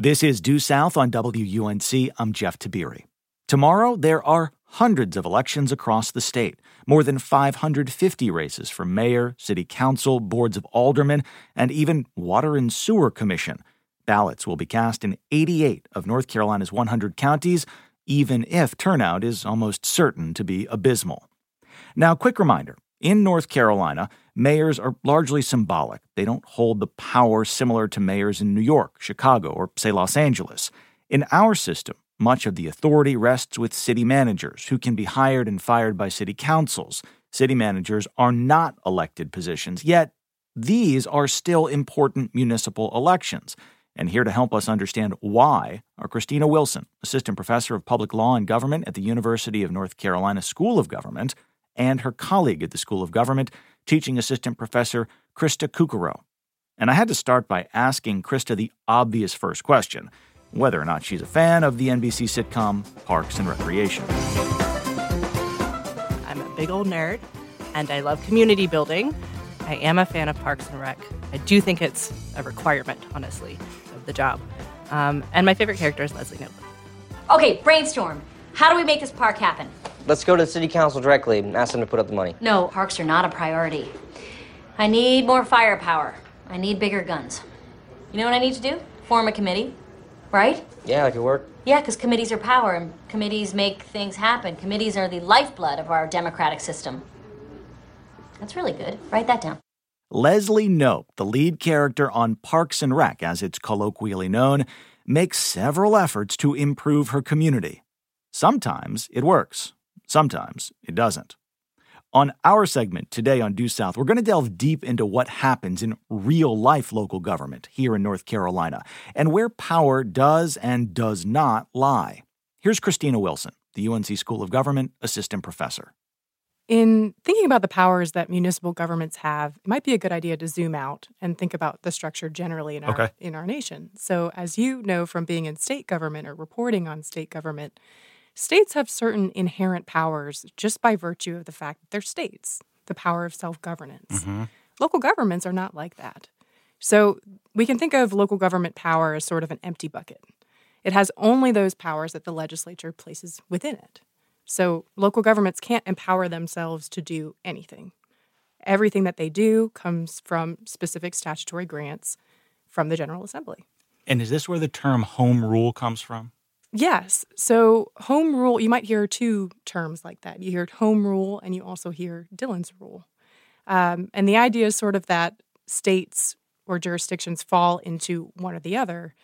This is Due South on WUNC. I'm Jeff Tiberii. Tomorrow, there are hundreds of elections across the state, more than 550 races for mayor, city council, boards of aldermen, and even water and sewer commission. Ballots will be cast in 88 of North Carolina's 100 counties, even if turnout is almost certain to be abysmal. Now, quick reminder in North Carolina, mayors are largely symbolic. They don't hold the power similar to mayors in New York, Chicago, or, say, Los Angeles. In our system, much of the authority rests with city managers, who can be hired and fired by city councils. City managers are not elected positions, yet, these are still important municipal elections. And here to help us understand why are Christina Wilson, Assistant Professor of Public Law and Government at the University of North Carolina School of Government, and her colleague at the School of Government, Teaching Assistant Professor Krista Kukuro. And I had to start by asking Krista the obvious first question whether or not she's a fan of the NBC sitcom Parks and Recreation. I'm a big old nerd, and I love community building. I am a fan of Parks and Rec. I do think it's a requirement, honestly of the job. Um, and my favorite character is Leslie Knope. Okay, brainstorm. How do we make this park happen? Let's go to the city council directly and ask them to put up the money. No, parks are not a priority. I need more firepower. I need bigger guns. You know what I need to do? Form a committee, right? Yeah, that could work. Yeah, because committees are power and committees make things happen. Committees are the lifeblood of our democratic system. That's really good. Write that down. Leslie Knope, the lead character on Parks and Rec, as it's colloquially known, makes several efforts to improve her community. Sometimes it works, sometimes it doesn't. On our segment today on Due South, we're going to delve deep into what happens in real life local government here in North Carolina and where power does and does not lie. Here's Christina Wilson, the UNC School of Government assistant professor. In thinking about the powers that municipal governments have, it might be a good idea to zoom out and think about the structure generally in our okay. in our nation. So, as you know from being in state government or reporting on state government, states have certain inherent powers just by virtue of the fact that they're states. The power of self-governance. Mm-hmm. Local governments are not like that. So, we can think of local government power as sort of an empty bucket. It has only those powers that the legislature places within it. So local governments can't empower themselves to do anything. Everything that they do comes from specific statutory grants from the General Assembly. And is this where the term home rule comes from? Yes. So, home rule, you might hear two terms like that. You hear home rule and you also hear Dillon's rule. Um, and the idea is sort of that states or jurisdictions fall into one or the other.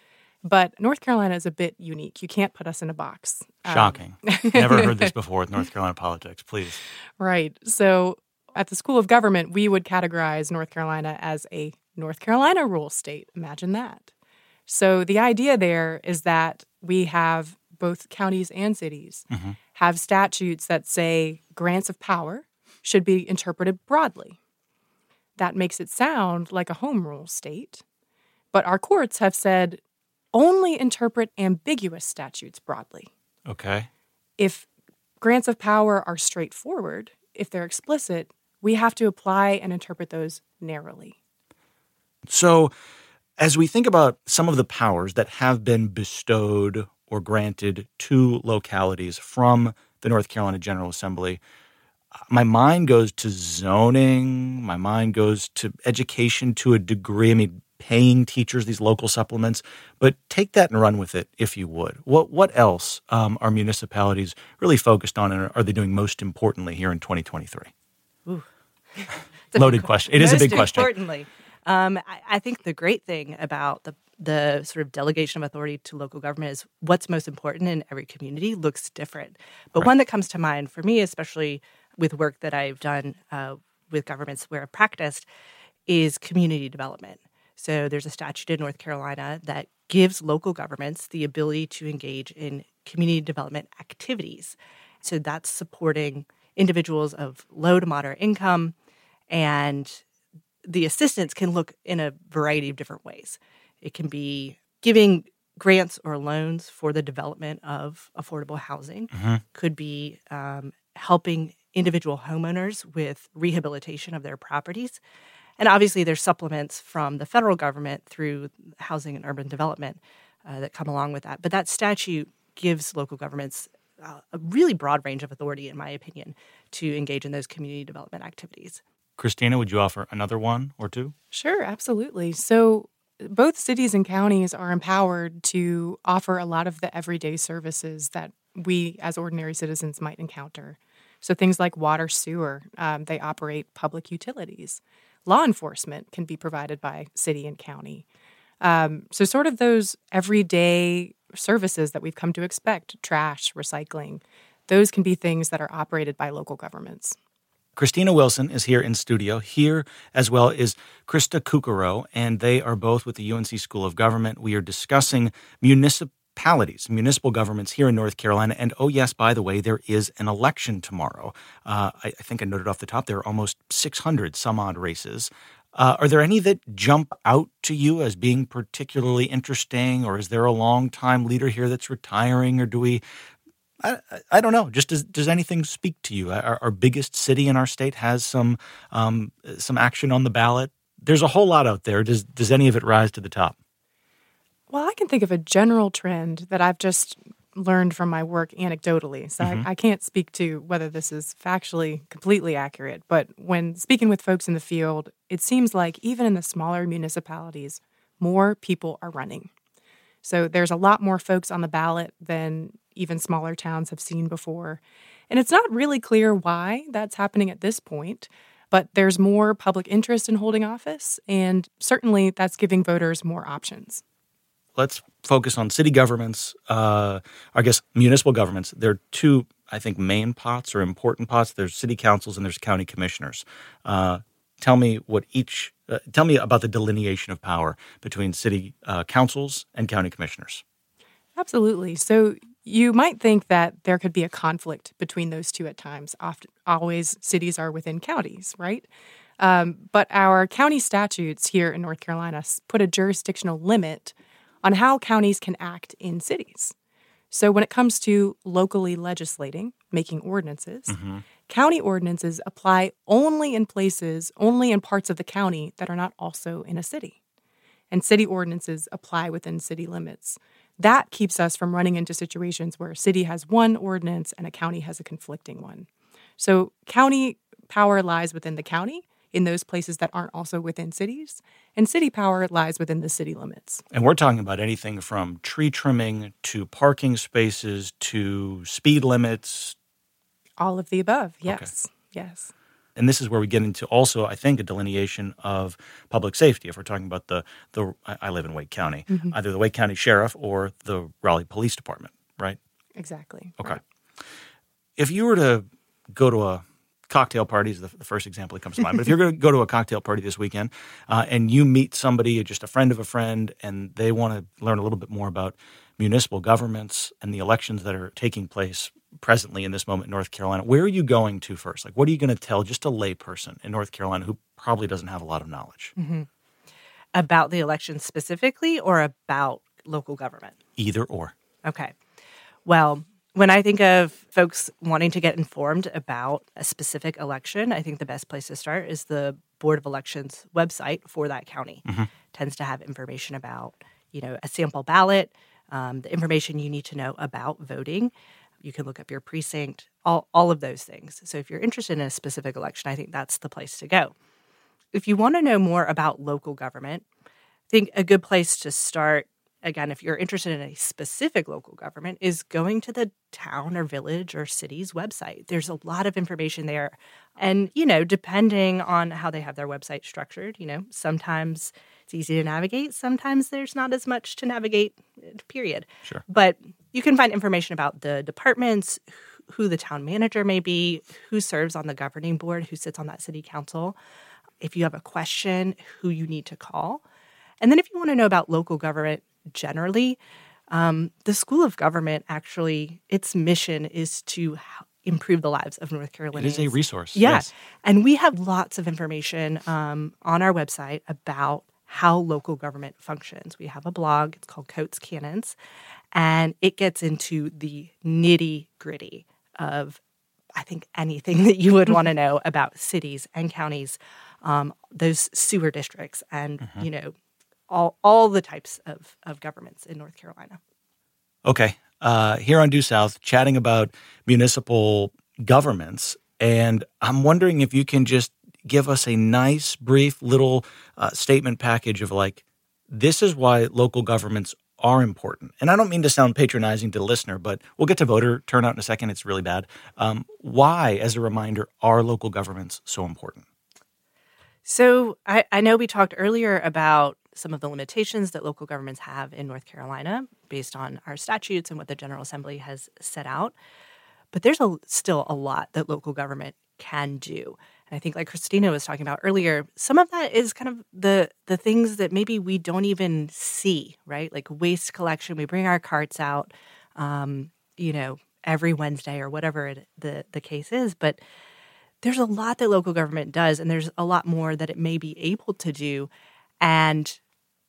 But North Carolina is a bit unique. You can't put us in a box. Um, Shocking. Never heard this before with North Carolina politics. Please. Right. So at the School of Government, we would categorize North Carolina as a North Carolina rule state. Imagine that. So the idea there is that we have both counties and cities mm-hmm. have statutes that say grants of power should be interpreted broadly. That makes it sound like a home rule state. But our courts have said only interpret ambiguous statutes broadly. Okay. If grants of power are straightforward, if they're explicit, we have to apply and interpret those narrowly. So, as we think about some of the powers that have been bestowed or granted to localities from the North Carolina General Assembly, my mind goes to zoning, my mind goes to education to a degree. I mean, paying teachers these local supplements. But take that and run with it if you would. What what else um, are municipalities really focused on, and are they doing most importantly here in 2023? Ooh. Loaded question. It is a big question. Importantly, um, I, I think the great thing about the the sort of delegation of authority to local government is what's most important in every community looks different. But right. one that comes to mind for me, especially with work that I've done uh, with governments where I've practiced, is community development. So there's a statute in North Carolina that gives local governments the ability to engage in community development activities. So that's supporting individuals of low to moderate income, and the assistance can look in a variety of different ways. It can be giving grants or loans for the development of affordable housing, mm-hmm. could be um, helping individual homeowners with rehabilitation of their properties. And obviously, there's supplements from the federal government through housing and urban development uh, that come along with that. But that statute gives local governments uh, a really broad range of authority, in my opinion, to engage in those community development activities. Christina, would you offer another one or two? Sure, absolutely. So, both cities and counties are empowered to offer a lot of the everyday services that we as ordinary citizens might encounter. So, things like water, sewer, um, they operate public utilities. Law enforcement can be provided by city and county. Um, so, sort of those everyday services that we've come to expect trash, recycling those can be things that are operated by local governments. Christina Wilson is here in studio. Here as well is Krista Kukuro, and they are both with the UNC School of Government. We are discussing municipalities, municipal governments here in North Carolina. And oh, yes, by the way, there is an election tomorrow. Uh, I, I, think I noted off the top there are almost 600 some odd races. Uh, are there any that jump out to you as being particularly interesting, or is there a long time leader here that's retiring, or do we I, I don't know. Just does, does anything speak to you? Our, our biggest city in our state has some um, some action on the ballot. There's a whole lot out there. Does does any of it rise to the top? Well, I can think of a general trend that I've just learned from my work anecdotally. So mm-hmm. I, I, can't speak to whether this is factually completely accurate. But when speaking with folks in the field, it seems like even in the smaller municipalities, more people are running. So there's a lot more folks on the ballot than even smaller towns have seen before. And it's not really clear why that's happening at this point, but there's more public interest in holding office, and certainly that's giving voters more options. Let's focus on city governments, uh, I guess municipal governments. There are two, I think, main pots or important pots. There's city councils and there's county commissioners. Uh, tell me what each, uh, tell me about the delineation of power between city uh, councils and county commissioners. Absolutely. So you might think that there could be a conflict between those two at times. Often, always cities are within counties, right? Um, but our county statutes here in North Carolina put a jurisdictional limit on how counties can act in cities. So when it comes to locally legislating, making ordinances, mm-hmm. county ordinances apply only in places, only in parts of the county that are not also in a city. And city ordinances apply within city limits. That keeps us from running into situations where a city has one ordinance and a county has a conflicting one. So, county power lies within the county in those places that aren't also within cities, and city power lies within the city limits. And we're talking about anything from tree trimming to parking spaces to speed limits. All of the above, yes. Okay. Yes. And this is where we get into also, I think, a delineation of public safety. If we're talking about the the, I live in Wake County, mm-hmm. either the Wake County Sheriff or the Raleigh Police Department, right? Exactly. Okay. Right. If you were to go to a cocktail party is the, the first example that comes to mind. But if you're going to go to a cocktail party this weekend uh, and you meet somebody, just a friend of a friend, and they want to learn a little bit more about municipal governments and the elections that are taking place presently in this moment in North Carolina, where are you going to first? Like, what are you going to tell just a layperson in North Carolina who probably doesn't have a lot of knowledge? Mm-hmm. About the election specifically or about local government? Either or. Okay. Well, when I think of folks wanting to get informed about a specific election, I think the best place to start is the Board of Elections website for that county. Mm-hmm. Tends to have information about, you know, a sample ballot, um, the information you need to know about voting, you can look up your precinct, all, all of those things. So if you're interested in a specific election, I think that's the place to go. If you want to know more about local government, I think a good place to start, again, if you're interested in a specific local government, is going to the town or village or city's website. There's a lot of information there. And, you know, depending on how they have their website structured, you know, sometimes it's easy to navigate, sometimes there's not as much to navigate, period. Sure. But you can find information about the departments, who the town manager may be, who serves on the governing board, who sits on that city council. If you have a question, who you need to call. And then if you want to know about local government generally, um, the School of Government actually, its mission is to improve the lives of North Carolina. It is a resource. Yeah. Yes. And we have lots of information um, on our website about how local government functions. We have a blog, it's called Coates' Canons, and it gets into the nitty gritty of, I think, anything that you would want to know about cities and counties, um, those sewer districts, and, mm-hmm. you know, all all the types of of governments in North Carolina. Okay, uh, here on Due South, chatting about municipal governments, and I'm wondering if you can just give us a nice, brief little uh, statement package of like, this is why local governments are important. And I don't mean to sound patronizing to the listener, but we'll get to voter turnout in a second. It's really bad. Um, why, as a reminder, are local governments so important? So I, I know we talked earlier about some of the limitations that local governments have in North Carolina based on our statutes and what the General Assembly has set out. But there's a, still a lot that local government can do. And I think, like Christina was talking about earlier, some of that is kind of the the things that maybe we don't even see, right? Like waste collection. We bring our carts out, um, you know, every Wednesday or whatever it, the the case is. But there's a lot that local government does, and there's a lot more that it may be able to do. And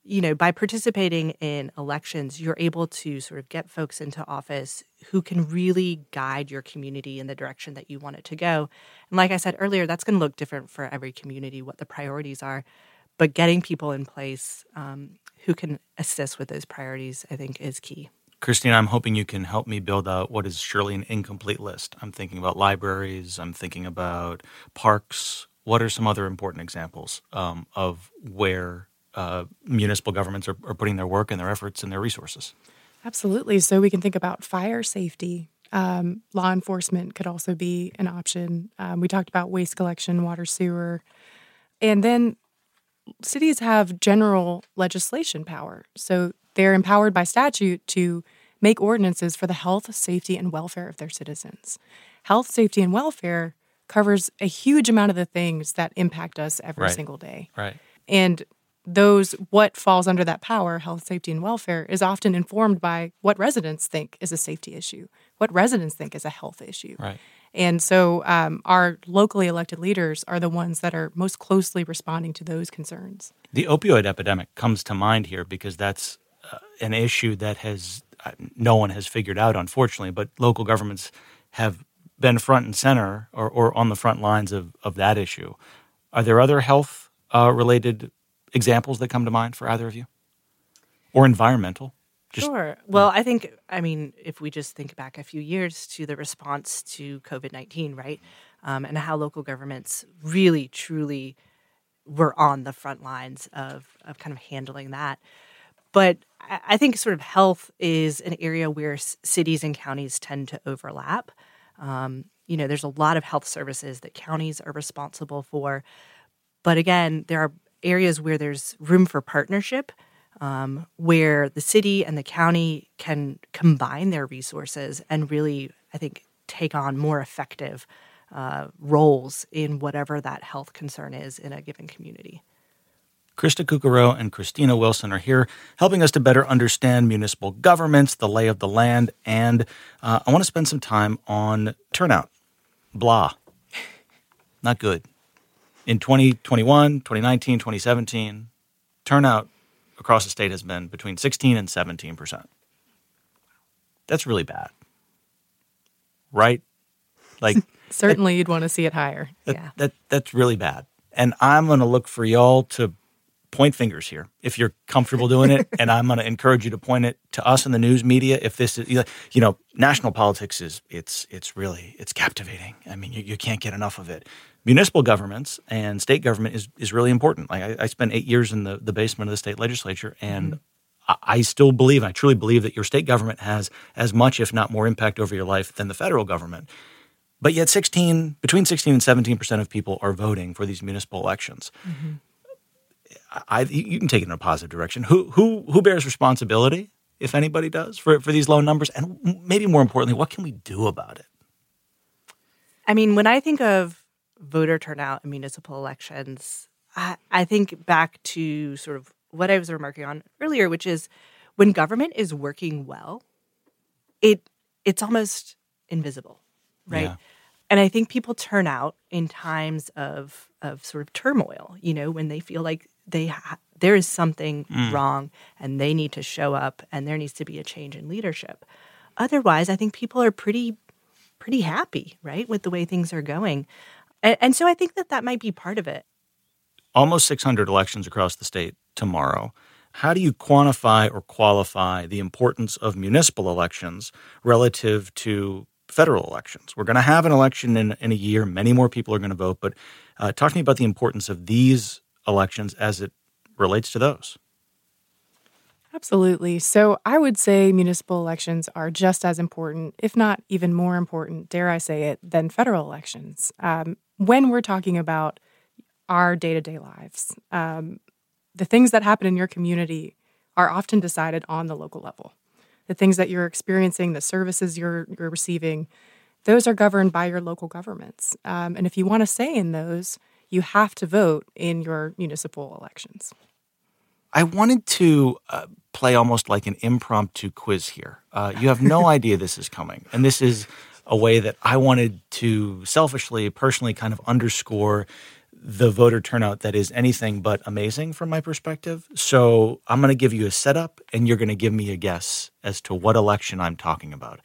you know, by participating in elections, you're able to sort of get folks into office who can really guide your community in the direction that you want it to go. And like I said earlier, that's going to look different for every community, what the priorities are. But getting people in place um, who can assist with those priorities, I think, is key. Christine, I'm hoping you can help me build out what is surely an incomplete list. I'm thinking about libraries, I'm thinking about parks. What are some other important examples um, of where uh, municipal governments are, are putting their work and their efforts and their resources. Absolutely. So we can think about fire safety. Um, law enforcement could also be an option. Um, we talked about waste collection, water, sewer. And then cities have general legislation power. So they're empowered by statute to make ordinances for the health, safety, and welfare of their citizens. Health, safety, and welfare covers a huge amount of the things that impact us every right. single day. Right. And those what falls under that power health safety and welfare is often informed by what residents think is a safety issue what residents think is a health issue. Right. And so um, our locally elected leaders are the ones that are most closely responding to those concerns. The opioid epidemic comes to mind here because that's uh, an issue that has uh, no one has figured out unfortunately but local governments have been front and center or, or on the front lines of, of that issue. Are there other health uh, related examples that come to mind for either of you? Or environmental? Just, sure. Well, I think, I mean, if we just think back a few years to the response to COVID 19, right? Um, and how local governments really, truly were on the front lines of, of kind of handling that. But I think sort of health is an area where cities and counties tend to overlap. Um, you know, there's a lot of health services that counties are responsible for. But again, there are areas where there's room for partnership, um, where the city and the county can combine their resources and really, I think, take on more effective uh, roles in whatever that health concern is in a given community. Krista Kukuro and Christina Wilson are here helping us to better understand municipal governments, the lay of the land, and uh, I want to spend some time on turnout. Blah. Not good in 2021, 2019, 2017, turnout across the state has been between 16 and 17 percent. That's really bad, right? Like certainly, that, you'd want to see it higher. That, yeah, that that's really bad. And I'm going to look for y'all to point fingers here if you're comfortable doing it, and I'm going to encourage you to point it to us in the news media. If this is, you know, national politics is it's it's really it's captivating. I mean, you, you can't get enough of it municipal governments and state government is, is really important. Like I, I spent eight years in the, the basement of the state legislature, and mm-hmm. I, still believe, I truly believe that your state government has as much, if not more, impact over your life than the federal government. But yet, 16, between 16 and 17 percent of people are voting for these municipal elections. Mm-hmm. I, you can take it in a positive direction. Who, who, who bears responsibility, if anybody does, for, for these low numbers? And maybe more importantly, what can we do about it? I mean, when I think of voter turnout in municipal elections, I, I think back to sort of what I was remarking on earlier, which is when government is working well, it it's almost invisible, right? Yeah. And I think people turn out in times of of sort of turmoil, you know, when they feel like they ha- there is something mm. wrong and they need to show up and there needs to be a change in leadership. Otherwise, I think people are pretty pretty happy, right, with the way things are going. And, and so I think that that might be part of it. Almost 600 elections across the state tomorrow. how do you quantify or qualify the importance of municipal elections relative to federal elections? We're going to have an election in, in a year. Many more people are going to vote. But uh, talk to me about the importance of these elections as it relates to those. Absolutely. So I would say municipal elections are just as important, if not even more important, dare I say it, than federal elections. Um, when we're talking about our day to day lives, um, the things that happen in your community are often decided on the local level. The things that you're experiencing, the services you're, you're receiving, those are governed by your local governments. Um, and if you want to say in those, you have to vote in your municipal elections. I wanted to uh, play almost like an impromptu quiz here. Uh, you have no idea this is coming. And this is a way that I wanted to selfishly, personally kind of underscore the voter turnout that is anything but amazing from my perspective. So I'm going to give you a setup and you're going to give me a guess as to what election I'm talking about.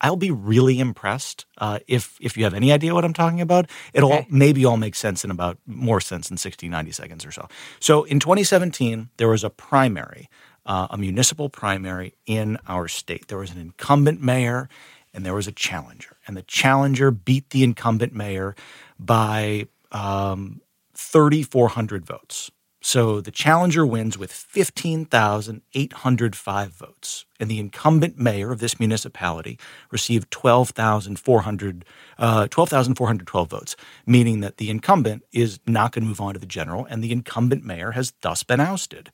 I'll be really impressed uh, if if you have any idea what I'm talking about. It'll okay. all, maybe all make sense in about more sense in 60, 90 seconds or so. So in 2017, there was a primary, uh, a municipal primary in our state. There was an incumbent mayor and there was a challenger, and the challenger beat the incumbent mayor by um, 3,400 votes. So the challenger wins with 15,805 votes, and the incumbent mayor of this municipality received 12,400 uh, 12,412 votes, meaning that the incumbent is not going to move on to the general, and the incumbent mayor has thus been ousted.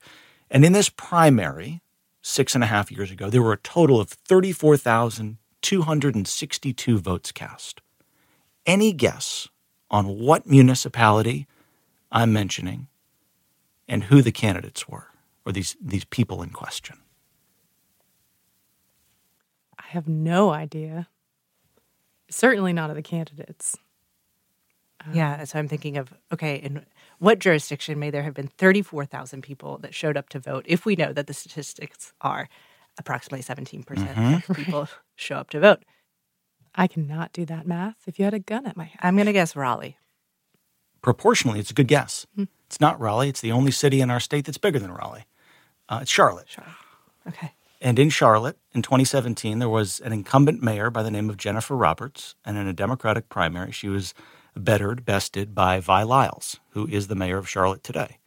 And in this primary, six and a half years ago, there were a total of 34,262 votes cast. Any guess on what municipality I'm mentioning and who the candidates were, or these, these people in question? I have no idea. Certainly not of the candidates. yeah, so I'm thinking of okay, in what jurisdiction may there have been 34,000 people that showed up to vote if we know that the statistics are approximately 17% mm-hmm. of people show up to vote? I cannot do that math if you had a gun at my head. I'm going to guess Raleigh. Proportionally, it's a good guess. Hmm. It's not Raleigh. It's the only city in our state that's bigger than Raleigh. Uh, it's Charlotte. Charlotte. Okay. And in Charlotte in 2017, there was an incumbent mayor by the name of Jennifer Roberts. And in a Democratic primary, she was bettered, bested by Vi Lyles, who is the mayor of Charlotte today.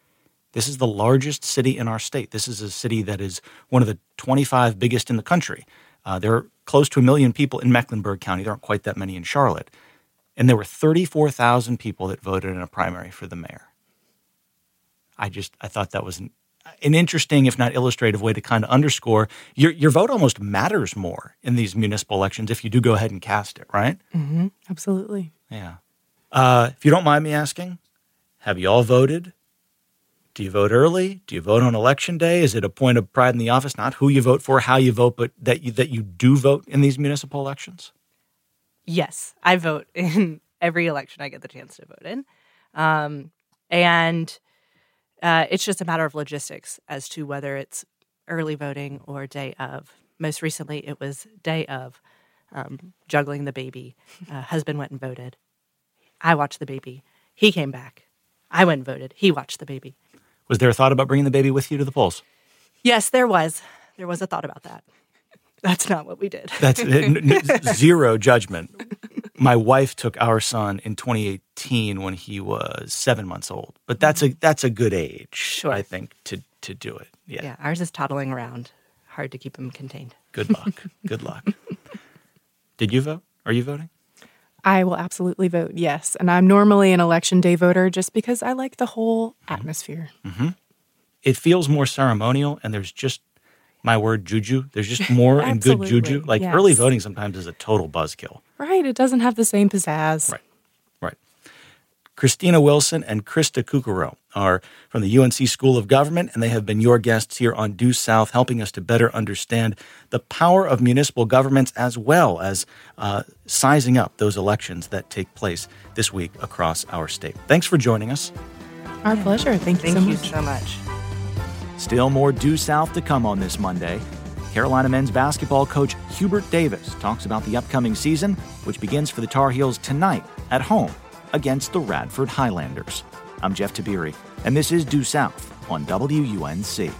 This is the largest city in our state. This is a city that is one of the 25 biggest in the country. Uh, there are close to a million people in Mecklenburg County. There aren't quite that many in Charlotte. And there were 34,000 people that voted in a primary for the mayor. I just I thought that was an, an interesting, if not illustrative, way to kind of underscore your your vote almost matters more in these municipal elections if you do go ahead and cast it, right? Mm-hmm. Absolutely. Yeah. Uh, if you don't mind me asking, have you all voted? Do you vote early? Do you vote on election day? Is it a point of pride in the office, not who you vote for, how you vote, but that you, that you do vote in these municipal elections? Yes, I vote in every election I get the chance to vote in, um, and uh, it's just a matter of logistics as to whether it's early voting or day of. Most recently, it was day of, um, juggling the baby. Uh, husband went and voted. I watched the baby. He came back. I went and voted. He watched the baby. Was there a thought about bringing the baby with you to the polls? Yes, there was. There was a thought about that. That's not what we did. That's zero judgment. My wife took our son in 2018 when he was seven months old, but that's a that's a good age, sure. I think, to to do it. Yeah, yeah. Ours is toddling around. Hard to keep him contained. Good luck. good luck. Did you vote? Are you voting? I will absolutely vote yes, and I'm normally an election day voter just because I like the whole atmosphere. Mm-hmm. It feels more ceremonial, and there's just my word juju. There's just more and good juju. Like yes. early voting sometimes is a total buzzkill. Right. It doesn't have the same pizzazz. Right. Right. Christina Wilson and Krista Kukuro are from the UNC School of Government, and they have been your guests here on Due South, helping us to better understand the power of municipal governments as well as uh, sizing up those elections that take place this week across our state. Thanks for joining us. Our pleasure. Thank you, Thank so, you much. so much. Still more due south to come on this Monday. Carolina men's basketball coach Hubert Davis talks about the upcoming season, which begins for the Tar Heels tonight at home against the Radford Highlanders. I'm Jeff Tiberii, and this is Due South on WUNC.